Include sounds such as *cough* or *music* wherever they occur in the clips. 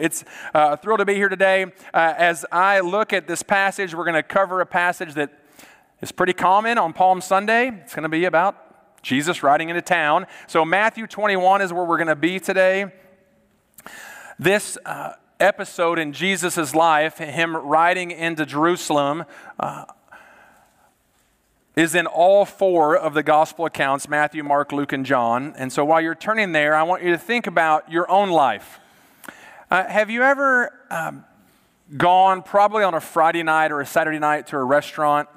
It's uh, a thrill to be here today. Uh, as I look at this passage, we're going to cover a passage that is pretty common on Palm Sunday. It's going to be about Jesus riding into town. So, Matthew 21 is where we're going to be today. This uh, episode in Jesus' life, him riding into Jerusalem, uh, is in all four of the gospel accounts Matthew, Mark, Luke, and John. And so, while you're turning there, I want you to think about your own life. Uh, have you ever um, gone, probably on a Friday night or a Saturday night, to a restaurant,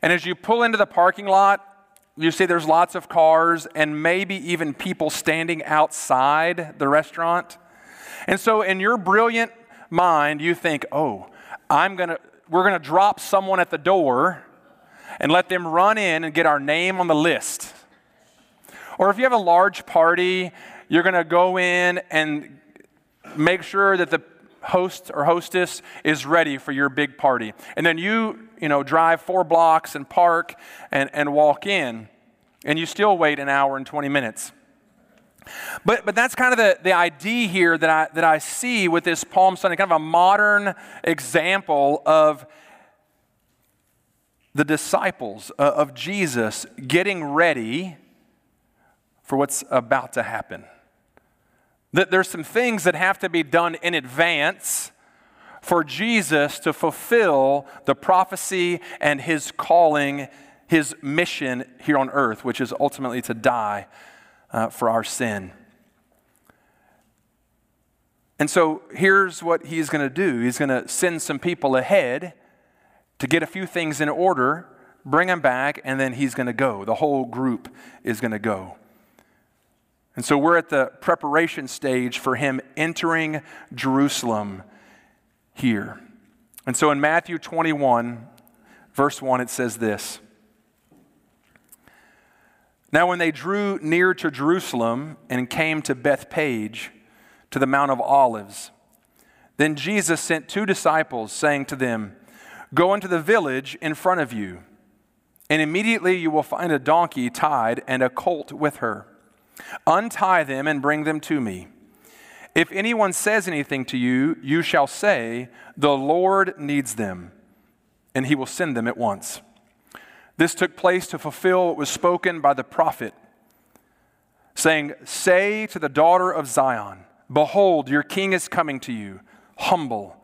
and as you pull into the parking lot, you see there's lots of cars and maybe even people standing outside the restaurant? And so, in your brilliant mind, you think, oh, I'm gonna, we're gonna drop someone at the door and let them run in and get our name on the list. Or if you have a large party, you're gonna go in and make sure that the host or hostess is ready for your big party. And then you, you know, drive four blocks and park and, and walk in, and you still wait an hour and 20 minutes. But, but that's kind of the, the idea here that I, that I see with this Palm Sunday, kind of a modern example of the disciples uh, of Jesus getting ready for what's about to happen. That there's some things that have to be done in advance for Jesus to fulfill the prophecy and his calling, his mission here on earth, which is ultimately to die uh, for our sin. And so here's what he's going to do he's going to send some people ahead to get a few things in order, bring them back, and then he's going to go. The whole group is going to go. And so we're at the preparation stage for him entering Jerusalem here. And so in Matthew 21, verse 1, it says this Now, when they drew near to Jerusalem and came to Bethpage, to the Mount of Olives, then Jesus sent two disciples, saying to them, Go into the village in front of you, and immediately you will find a donkey tied and a colt with her Untie them and bring them to me. If anyone says anything to you, you shall say, The Lord needs them, and he will send them at once. This took place to fulfill what was spoken by the prophet, saying, Say to the daughter of Zion, Behold, your king is coming to you, humble,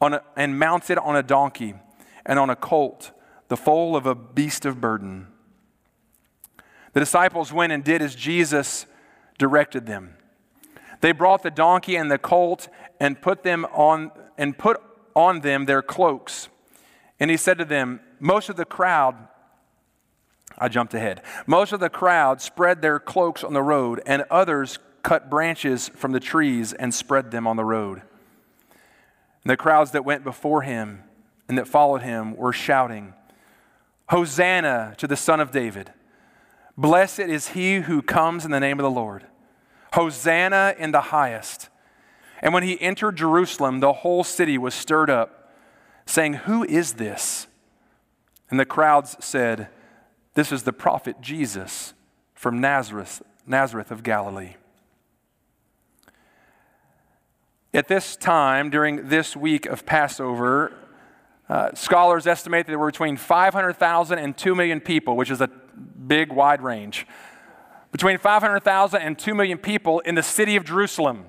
a, and mounted on a donkey, and on a colt, the foal of a beast of burden. The disciples went and did as Jesus directed them. They brought the donkey and the colt and put them on and put on them their cloaks. And he said to them, Most of the crowd, I jumped ahead. Most of the crowd spread their cloaks on the road, and others cut branches from the trees and spread them on the road. And the crowds that went before him and that followed him were shouting, Hosanna to the Son of David. Blessed is he who comes in the name of the Lord. Hosanna in the highest. And when he entered Jerusalem, the whole city was stirred up, saying, Who is this? And the crowds said, This is the prophet Jesus from Nazareth, Nazareth of Galilee. At this time, during this week of Passover, uh, scholars estimate that there were between 500,000 and 2 million people, which is a big, wide range. Between 500,000 and 2 million people in the city of Jerusalem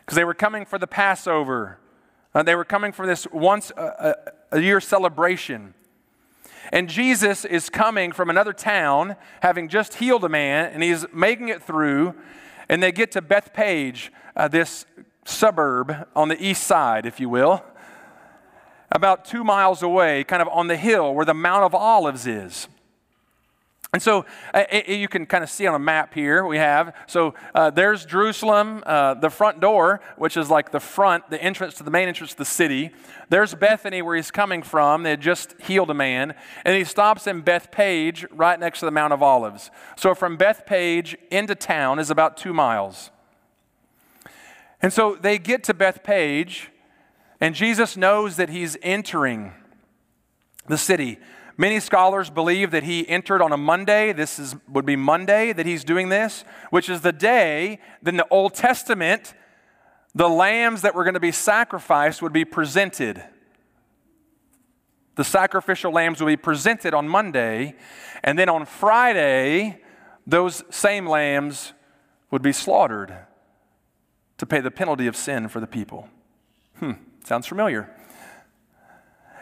because they were coming for the Passover. Uh, they were coming for this once a, a, a year celebration. And Jesus is coming from another town, having just healed a man, and he's making it through. And they get to Bethpage, uh, this suburb on the east side, if you will, about two miles away, kind of on the hill where the Mount of Olives is. And so uh, it, you can kind of see on a map here we have. So uh, there's Jerusalem, uh, the front door, which is like the front, the entrance to the main entrance to the city. There's Bethany, where he's coming from. They had just healed a man. And he stops in Bethphage, right next to the Mount of Olives. So from Bethphage into town is about two miles. And so they get to Bethphage, and Jesus knows that he's entering the city. Many scholars believe that he entered on a Monday. This is, would be Monday that he's doing this, which is the day, in the Old Testament, the lambs that were going to be sacrificed would be presented. The sacrificial lambs would be presented on Monday, and then on Friday, those same lambs would be slaughtered to pay the penalty of sin for the people. Hmm, sounds familiar.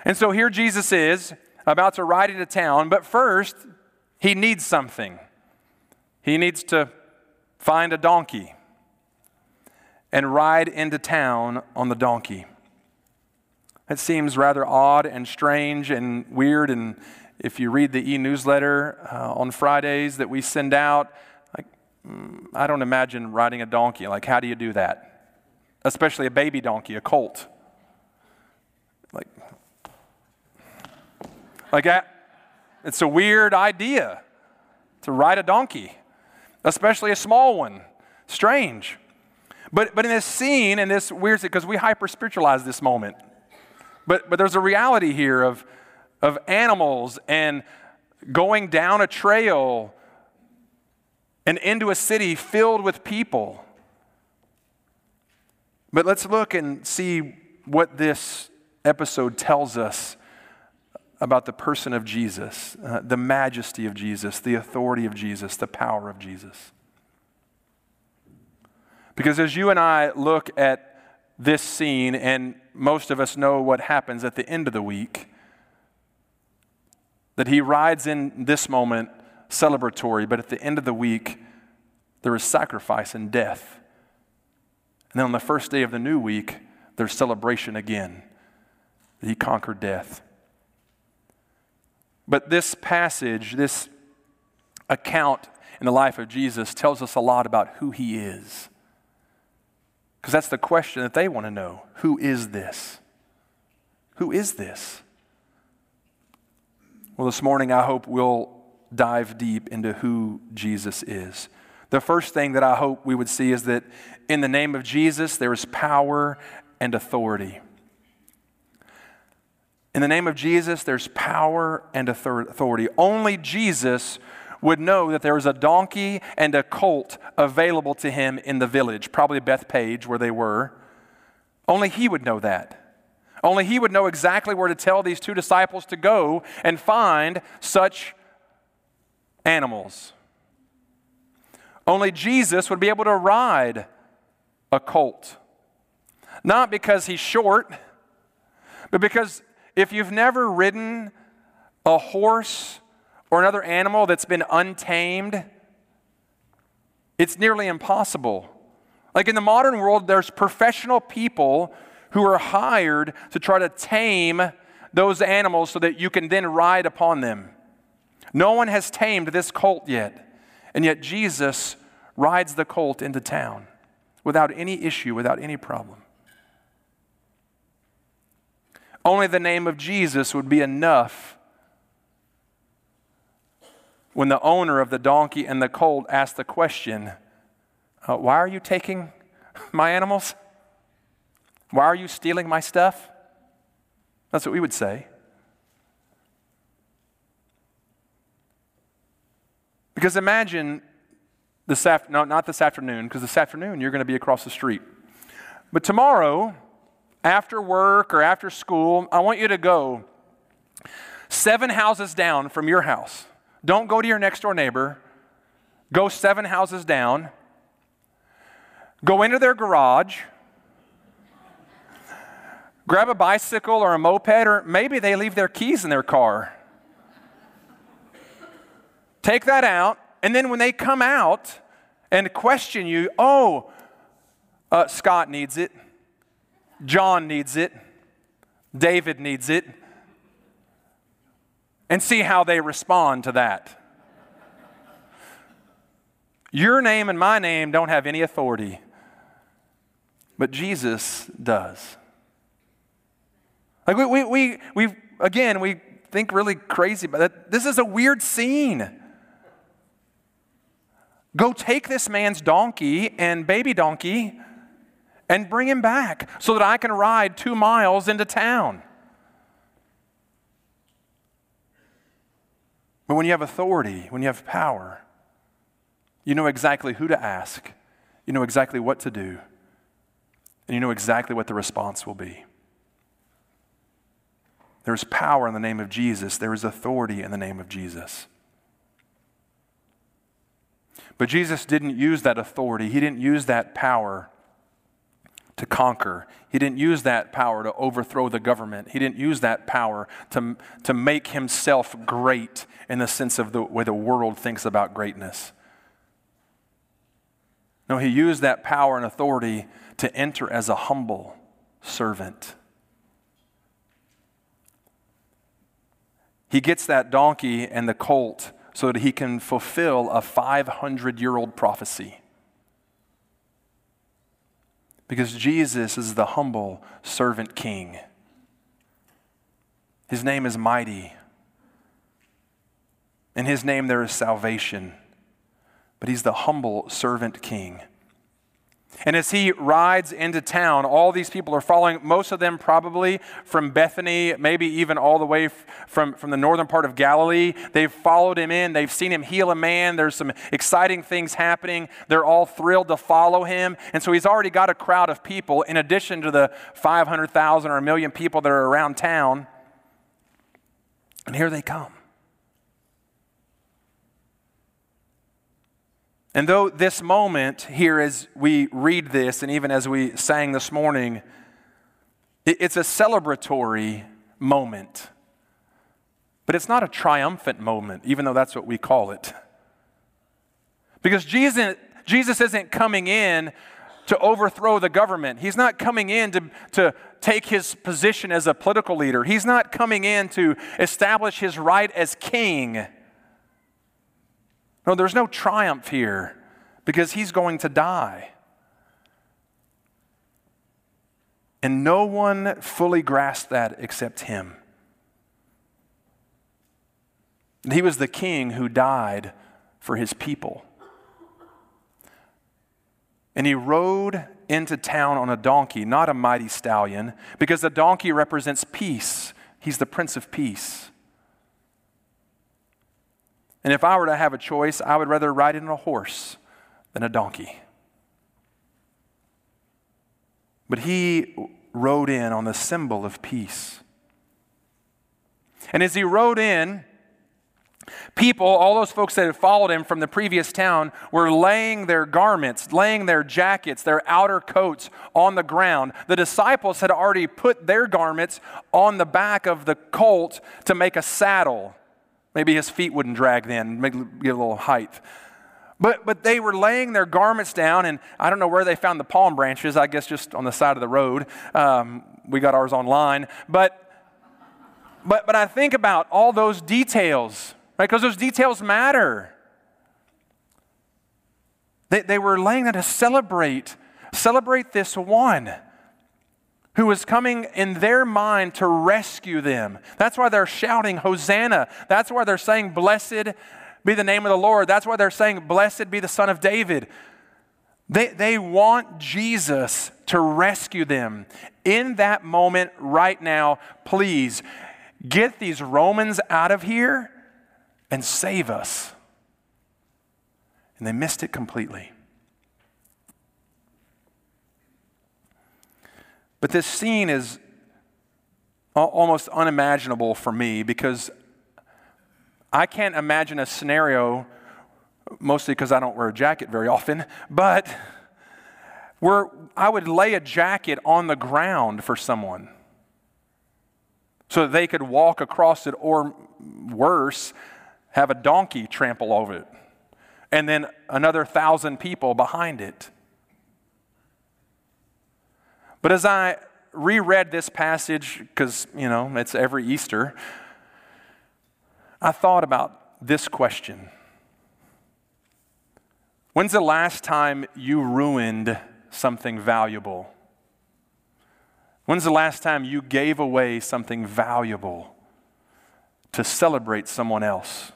And so here Jesus is about to ride into town, but first, he needs something. He needs to find a donkey and ride into town on the donkey. It seems rather odd and strange and weird. And if you read the e newsletter uh, on Fridays that we send out, like, mm, I don't imagine riding a donkey. Like, how do you do that? Especially a baby donkey, a colt. Like, like that. It's a weird idea to ride a donkey, especially a small one. Strange. But, but in this scene, in this weird, because we hyper spiritualize this moment, but, but there's a reality here of, of animals and going down a trail and into a city filled with people. But let's look and see what this episode tells us about the person of Jesus, uh, the majesty of Jesus, the authority of Jesus, the power of Jesus. Because as you and I look at this scene, and most of us know what happens at the end of the week, that he rides in this moment celebratory, but at the end of the week, there is sacrifice and death. And then on the first day of the new week, there's celebration again that he conquered death. But this passage, this account in the life of Jesus, tells us a lot about who he is. Because that's the question that they want to know Who is this? Who is this? Well, this morning, I hope we'll dive deep into who Jesus is. The first thing that I hope we would see is that in the name of Jesus, there is power and authority. In the name of Jesus, there's power and authority. Only Jesus would know that there was a donkey and a colt available to him in the village, probably Bethpage, where they were. Only he would know that. Only he would know exactly where to tell these two disciples to go and find such animals. Only Jesus would be able to ride a colt. Not because he's short, but because if you've never ridden a horse or another animal that's been untamed, it's nearly impossible. Like in the modern world, there's professional people who are hired to try to tame those animals so that you can then ride upon them. No one has tamed this colt yet, and yet Jesus rides the colt into town without any issue, without any problem. Only the name of Jesus would be enough when the owner of the donkey and the colt asked the question, uh, Why are you taking my animals? Why are you stealing my stuff? That's what we would say. Because imagine this afternoon, no, not this afternoon, because this afternoon you're going to be across the street. But tomorrow, after work or after school, I want you to go seven houses down from your house. Don't go to your next door neighbor. Go seven houses down. Go into their garage. Grab a bicycle or a moped, or maybe they leave their keys in their car. Take that out, and then when they come out and question you, oh, uh, Scott needs it, John needs it, David needs it, and see how they respond to that. Your name and my name don't have any authority, but Jesus does. Like we, we, we, we again, we think really crazy about that. This is a weird scene. Go take this man's donkey and baby donkey and bring him back so that I can ride two miles into town. But when you have authority, when you have power, you know exactly who to ask, you know exactly what to do. And you know exactly what the response will be. There's power in the name of Jesus, there is authority in the name of Jesus. But Jesus didn't use that authority, He didn't use that power to conquer. He didn't use that power to overthrow the government. He didn't use that power to, to make himself great in the sense of the way the world thinks about greatness. No, he used that power and authority to enter as a humble servant. He gets that donkey and the colt so that he can fulfill a 500 year old prophecy. Because Jesus is the humble servant king. His name is mighty. In his name there is salvation. But he's the humble servant king. And as he rides into town, all these people are following, most of them probably from Bethany, maybe even all the way from, from the northern part of Galilee. They've followed him in, they've seen him heal a man. There's some exciting things happening. They're all thrilled to follow him. And so he's already got a crowd of people, in addition to the 500,000 or a million people that are around town. And here they come. And though this moment here, as we read this, and even as we sang this morning, it's a celebratory moment. But it's not a triumphant moment, even though that's what we call it. Because Jesus, Jesus isn't coming in to overthrow the government. He's not coming in to, to take his position as a political leader. He's not coming in to establish his right as king. No, there's no triumph here because he's going to die. And no one fully grasped that except him. He was the king who died for his people. And he rode into town on a donkey, not a mighty stallion, because the donkey represents peace. He's the Prince of Peace. And if I were to have a choice, I would rather ride in a horse than a donkey. But he rode in on the symbol of peace. And as he rode in, people, all those folks that had followed him from the previous town, were laying their garments, laying their jackets, their outer coats on the ground. The disciples had already put their garments on the back of the colt to make a saddle. Maybe his feet wouldn't drag then, maybe get a little height. But, but they were laying their garments down, and I don't know where they found the palm branches, I guess just on the side of the road. Um, we got ours online. But, but, but I think about all those details, right? Because those details matter. They, they were laying there to celebrate, celebrate this one who was coming in their mind to rescue them. That's why they're shouting, Hosanna. That's why they're saying, Blessed be the name of the Lord. That's why they're saying, Blessed be the Son of David. They, they want Jesus to rescue them. In that moment, right now, please get these Romans out of here and save us. And they missed it completely. But this scene is almost unimaginable for me because I can't imagine a scenario, mostly because I don't wear a jacket very often, but where I would lay a jacket on the ground for someone so they could walk across it, or worse, have a donkey trample over it, and then another thousand people behind it. But as I reread this passage, because, you know, it's every Easter, I thought about this question When's the last time you ruined something valuable? When's the last time you gave away something valuable to celebrate someone else?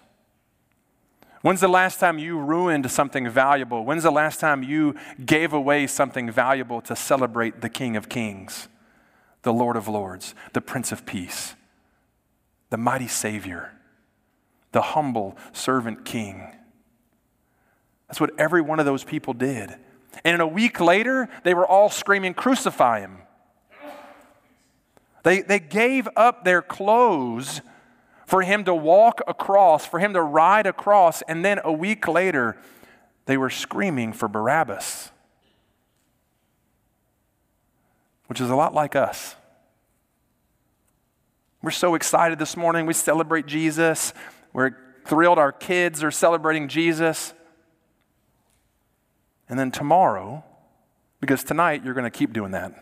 When's the last time you ruined something valuable? When's the last time you gave away something valuable to celebrate the King of Kings, the Lord of Lords, the Prince of Peace, the mighty Savior, the humble servant King? That's what every one of those people did. And in a week later, they were all screaming, Crucify him. They, they gave up their clothes for him to walk across, for him to ride across, and then a week later, they were screaming for Barabbas, which is a lot like us. We're so excited this morning. We celebrate Jesus. We're thrilled our kids are celebrating Jesus. And then tomorrow, because tonight you're going to keep doing that.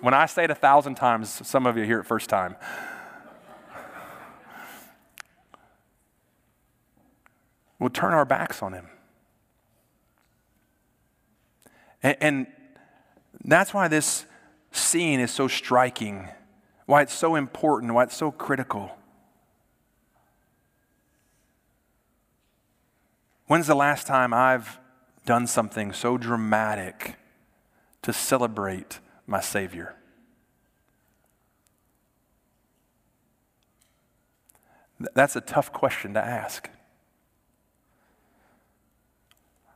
When I say it a thousand times, some of you hear it first time. We'll turn our backs on him. And, and that's why this scene is so striking, why it's so important, why it's so critical. When's the last time I've done something so dramatic to celebrate my Savior? That's a tough question to ask.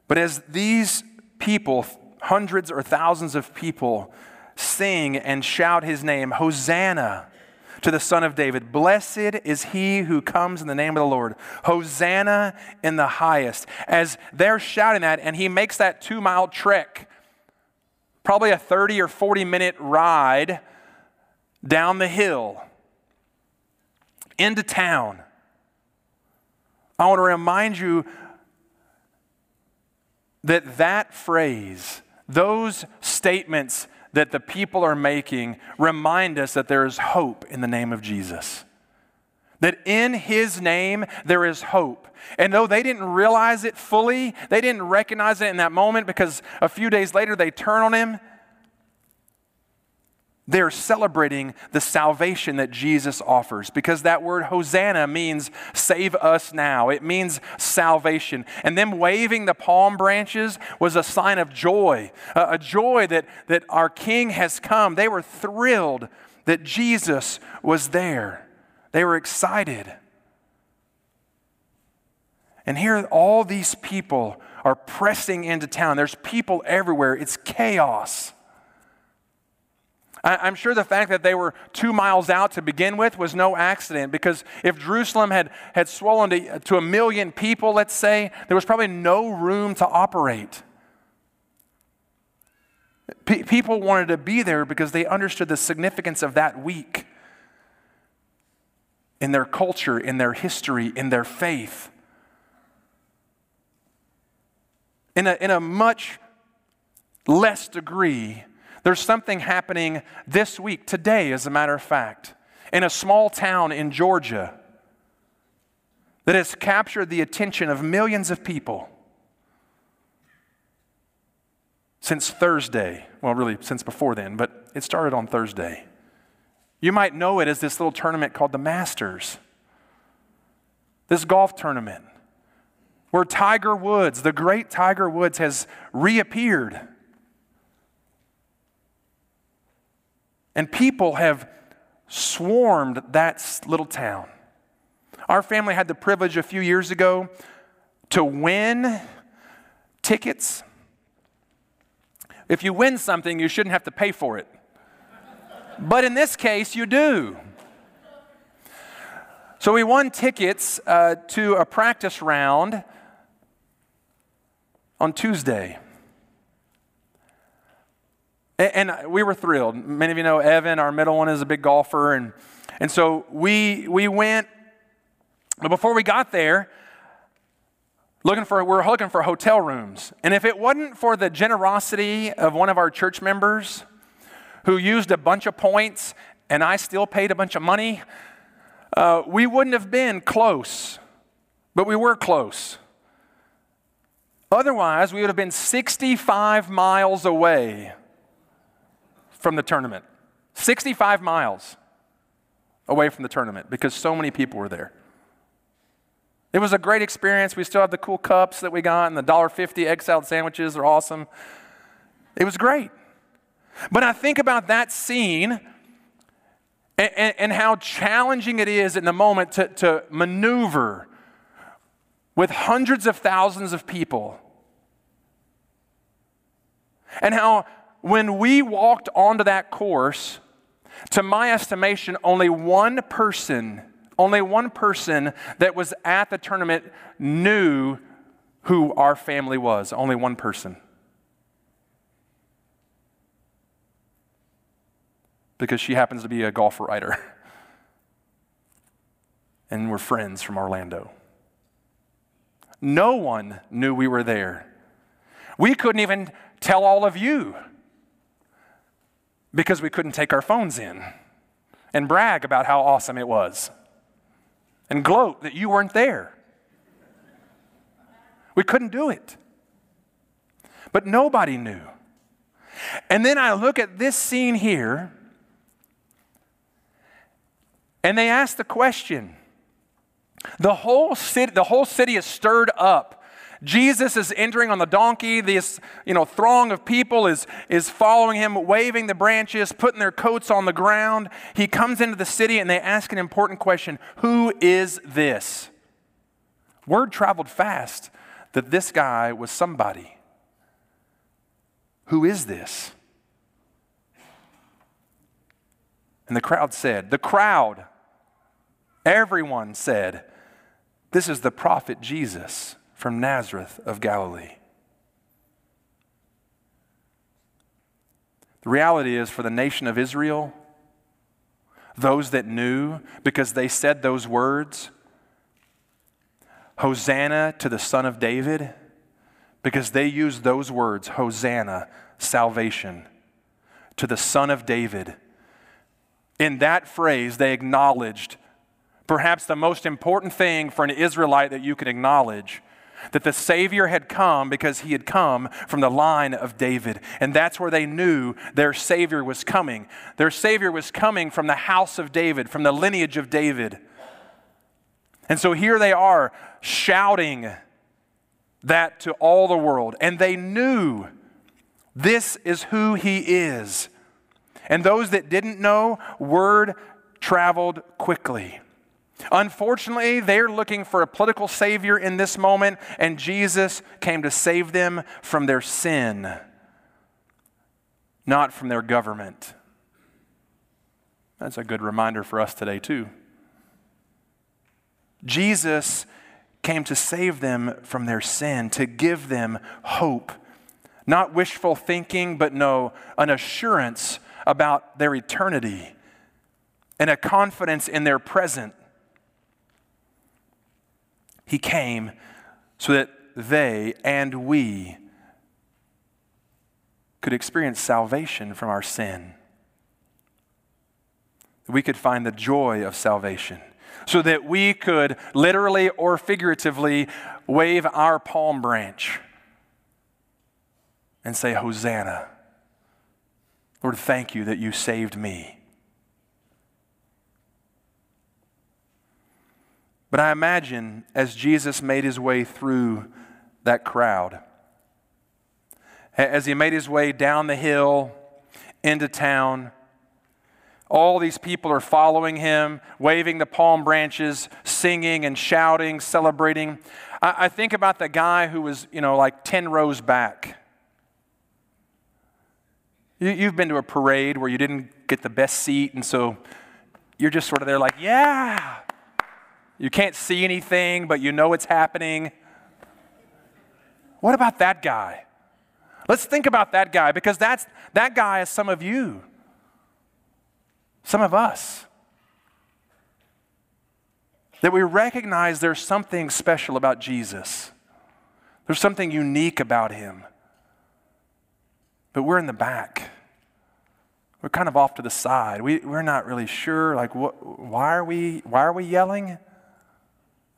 But as these people, hundreds or thousands of people, sing and shout his name, Hosanna to the Son of David, blessed is he who comes in the name of the Lord, Hosanna in the highest. As they're shouting that, and he makes that two mile trek, probably a 30 or 40 minute ride down the hill into town. I want to remind you that that phrase, those statements that the people are making remind us that there is hope in the name of Jesus. That in his name there is hope. And though they didn't realize it fully, they didn't recognize it in that moment because a few days later they turn on him, they're celebrating the salvation that Jesus offers because that word Hosanna means save us now. It means salvation. And them waving the palm branches was a sign of joy, a joy that, that our King has come. They were thrilled that Jesus was there, they were excited. And here, all these people are pressing into town. There's people everywhere, it's chaos. I'm sure the fact that they were two miles out to begin with was no accident because if Jerusalem had, had swollen to, to a million people, let's say, there was probably no room to operate. P- people wanted to be there because they understood the significance of that week in their culture, in their history, in their faith. In a, in a much less degree, there's something happening this week, today, as a matter of fact, in a small town in Georgia that has captured the attention of millions of people since Thursday. Well, really, since before then, but it started on Thursday. You might know it as this little tournament called the Masters, this golf tournament where Tiger Woods, the great Tiger Woods, has reappeared. And people have swarmed that little town. Our family had the privilege a few years ago to win tickets. If you win something, you shouldn't have to pay for it. But in this case, you do. So we won tickets uh, to a practice round on Tuesday. And, we were thrilled. Many of you know Evan, our middle one, is a big golfer. And, and so we, we went, but before we got there, looking for, we were looking for hotel rooms. And if it wasn't for the generosity of one of our church members who used a bunch of points and I still paid a bunch of money, uh, we wouldn't have been close. But we were close. Otherwise, we would have been 65 miles away from the tournament. 65 miles away from the tournament because so many people were there. It was a great experience. We still have the cool cups that we got and the $1.50 egg salad sandwiches are awesome. It was great. But I think about that scene and, and, and how challenging it is in the moment to, to maneuver with hundreds of thousands of people And how when we walked onto that course, to my estimation, only one person, only one person that was at the tournament knew who our family was. Only one person. Because she happens to be a golf writer. *laughs* And we're friends from Orlando. No one knew we were there. We couldn't even tell all of you because we couldn't take our phones in and brag about how awesome it was and gloat that you weren't there. We couldn't do it. But nobody knew. And then I look at this scene here, and they ask the question. The whole city, the whole city is stirred up Jesus is entering on the donkey. This you know, throng of people is, is following him, waving the branches, putting their coats on the ground. He comes into the city and they ask an important question Who is this? Word traveled fast that this guy was somebody. Who is this? And the crowd said, The crowd, everyone said, This is the prophet Jesus from Nazareth of Galilee. The reality is, for the nation of Israel, those that knew, because they said those words, Hosanna to the Son of David, because they used those words, Hosanna, salvation, to the Son of David. In that phrase, they acknowledged perhaps the most important thing for an Israelite that you could acknowledge that the Savior had come because he had come from the line of David. And that's where they knew their Savior was coming. Their Savior was coming from the house of David, from the lineage of David. And so here they are shouting that to all the world. And they knew this is who he is. And those that didn't know, word traveled quickly. Unfortunately, they're looking for a political savior in this moment, and Jesus came to save them from their sin, not from their government. That's a good reminder for us today, too. Jesus came to save them from their sin, to give them hope. Not wishful thinking, but no, an assurance about their eternity and a confidence in their present he came so that they and we could experience salvation from our sin. We could find the joy of salvation so that we could literally or figuratively wave our palm branch and say, Hosanna. Lord, thank you that you saved me. But I imagine as Jesus made his way through that crowd, as he made his way down the hill into town, all these people are following him, waving the palm branches, singing and shouting, celebrating. I, I think about the guy who was, you know, like 10 rows back. You, you've been to a parade where you didn't get the best seat, and so you're just sort of there, like, yeah, you can't see anything, but you know it's happening. What about that guy? Let's think about that guy because that's, that guy is some of you, some of us. That we recognize there's something special about Jesus, there's something unique about him. But we're in the back. We're kind of off to the side. We, we're not really sure, like, what, why, are we, why are we yelling?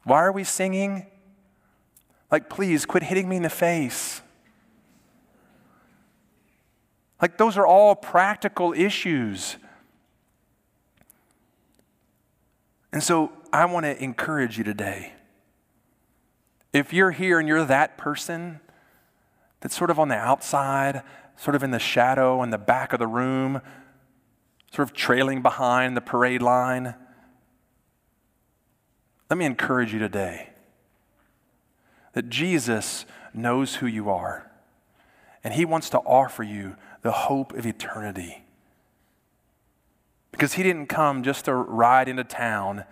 Why are we singing? Like, please quit hitting me in the face. Like, those are all practical issues. And so, I want to encourage you today. If you're here and you're that person that's sort of on the outside, sort of in the shadow, in the back of the room, sort of trailing behind the parade line, let me encourage you today that Jesus knows who you are And He wants to offer you the hope of eternity. Because He didn't come just to ride into town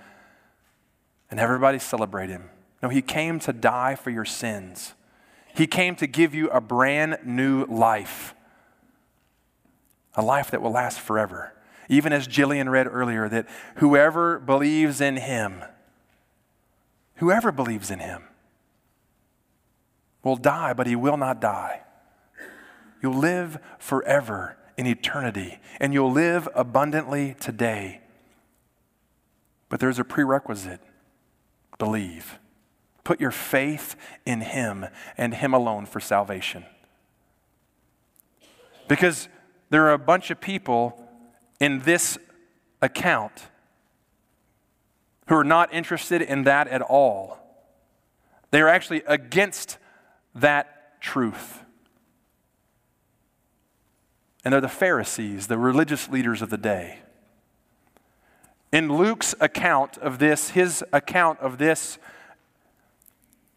and everybody celebrate Him. No, He came to die for your sins. He came to give you a brand new life, a life that will last forever. Even as Jillian read earlier, that whoever believes in Him, whoever believes in Him, will die, but he will not die. You'll live forever in eternity, and you'll live abundantly today. But there's a prerequisite believe. Put your faith in Him and Him alone for salvation. Because there are a bunch of people in this account who are not interested in that at all. They are actually against that truth. And they're the Pharisees, the religious leaders of the day. In Luke's account of this, his account of this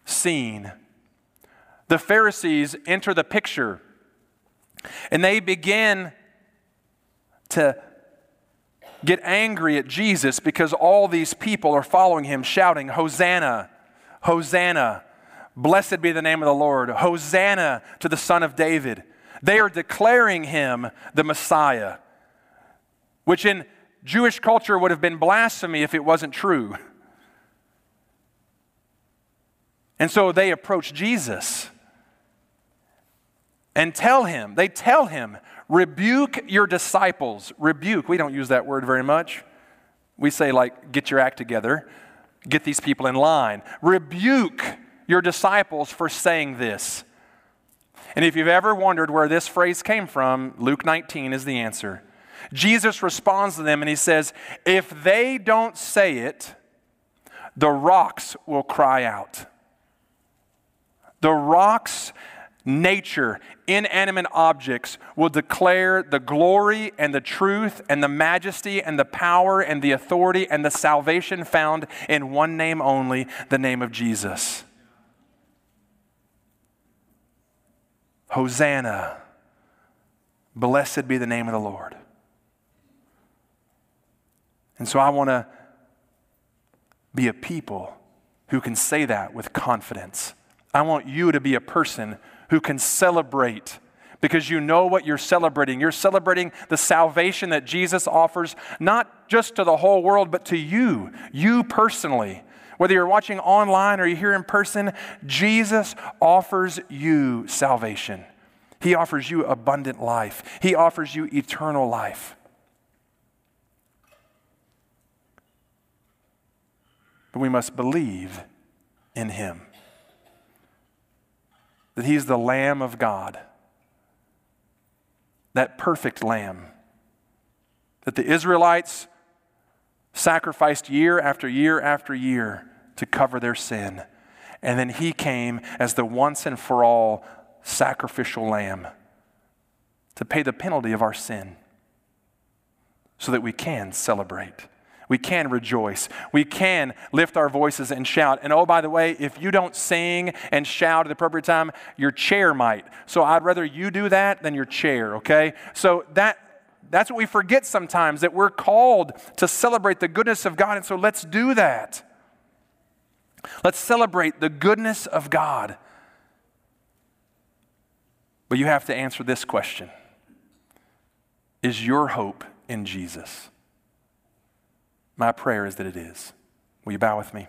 scene, the Pharisees enter the picture and they begin to get angry at Jesus because all these people are following him, shouting, Hosanna, Hosanna. Blessed be the name of the Lord. Hosanna to the Son of David. They are declaring him the Messiah, which in Jewish culture would have been blasphemy if it wasn't true. And so they approach Jesus and tell him, they tell him, rebuke your disciples. Rebuke, we don't use that word very much. We say, like, get your act together, get these people in line. Rebuke your disciples for saying this. And if you've ever wondered where this phrase came from, Luke 19 is the answer. Jesus responds to them and he says, If they don't say it, the rocks will cry out. The rocks, nature, inanimate objects will declare the glory and the truth and the majesty and the power and the authority and the salvation found in one name only, the name of Jesus. Hosanna. Blessed be the name of the Lord. And so I want to be a people who can say that with confidence. I want you to be a person who can celebrate because you know what you're celebrating. You're celebrating the salvation that Jesus offers, not just to the whole world, but to you, you personally. Whether you're watching online or you're here in person, Jesus offers you salvation. He offers you abundant life, He offers you eternal life. But we must believe in Him that He's the Lamb of God, that perfect Lamb that the Israelites sacrificed year after year after year to cover their sin. And then he came as the once and for all sacrificial lamb to pay the penalty of our sin so that we can celebrate. We can rejoice. We can lift our voices and shout. And oh, by the way, if you don't sing and shout at the appropriate time, your chair might. So I'd rather you do that than your chair, okay? So that that's what we forget sometimes that we're called to celebrate the goodness of God. And so let's do that. Let's celebrate the goodness of God. But you have to answer this question Is your hope in Jesus? My prayer is that it is. Will you bow with me?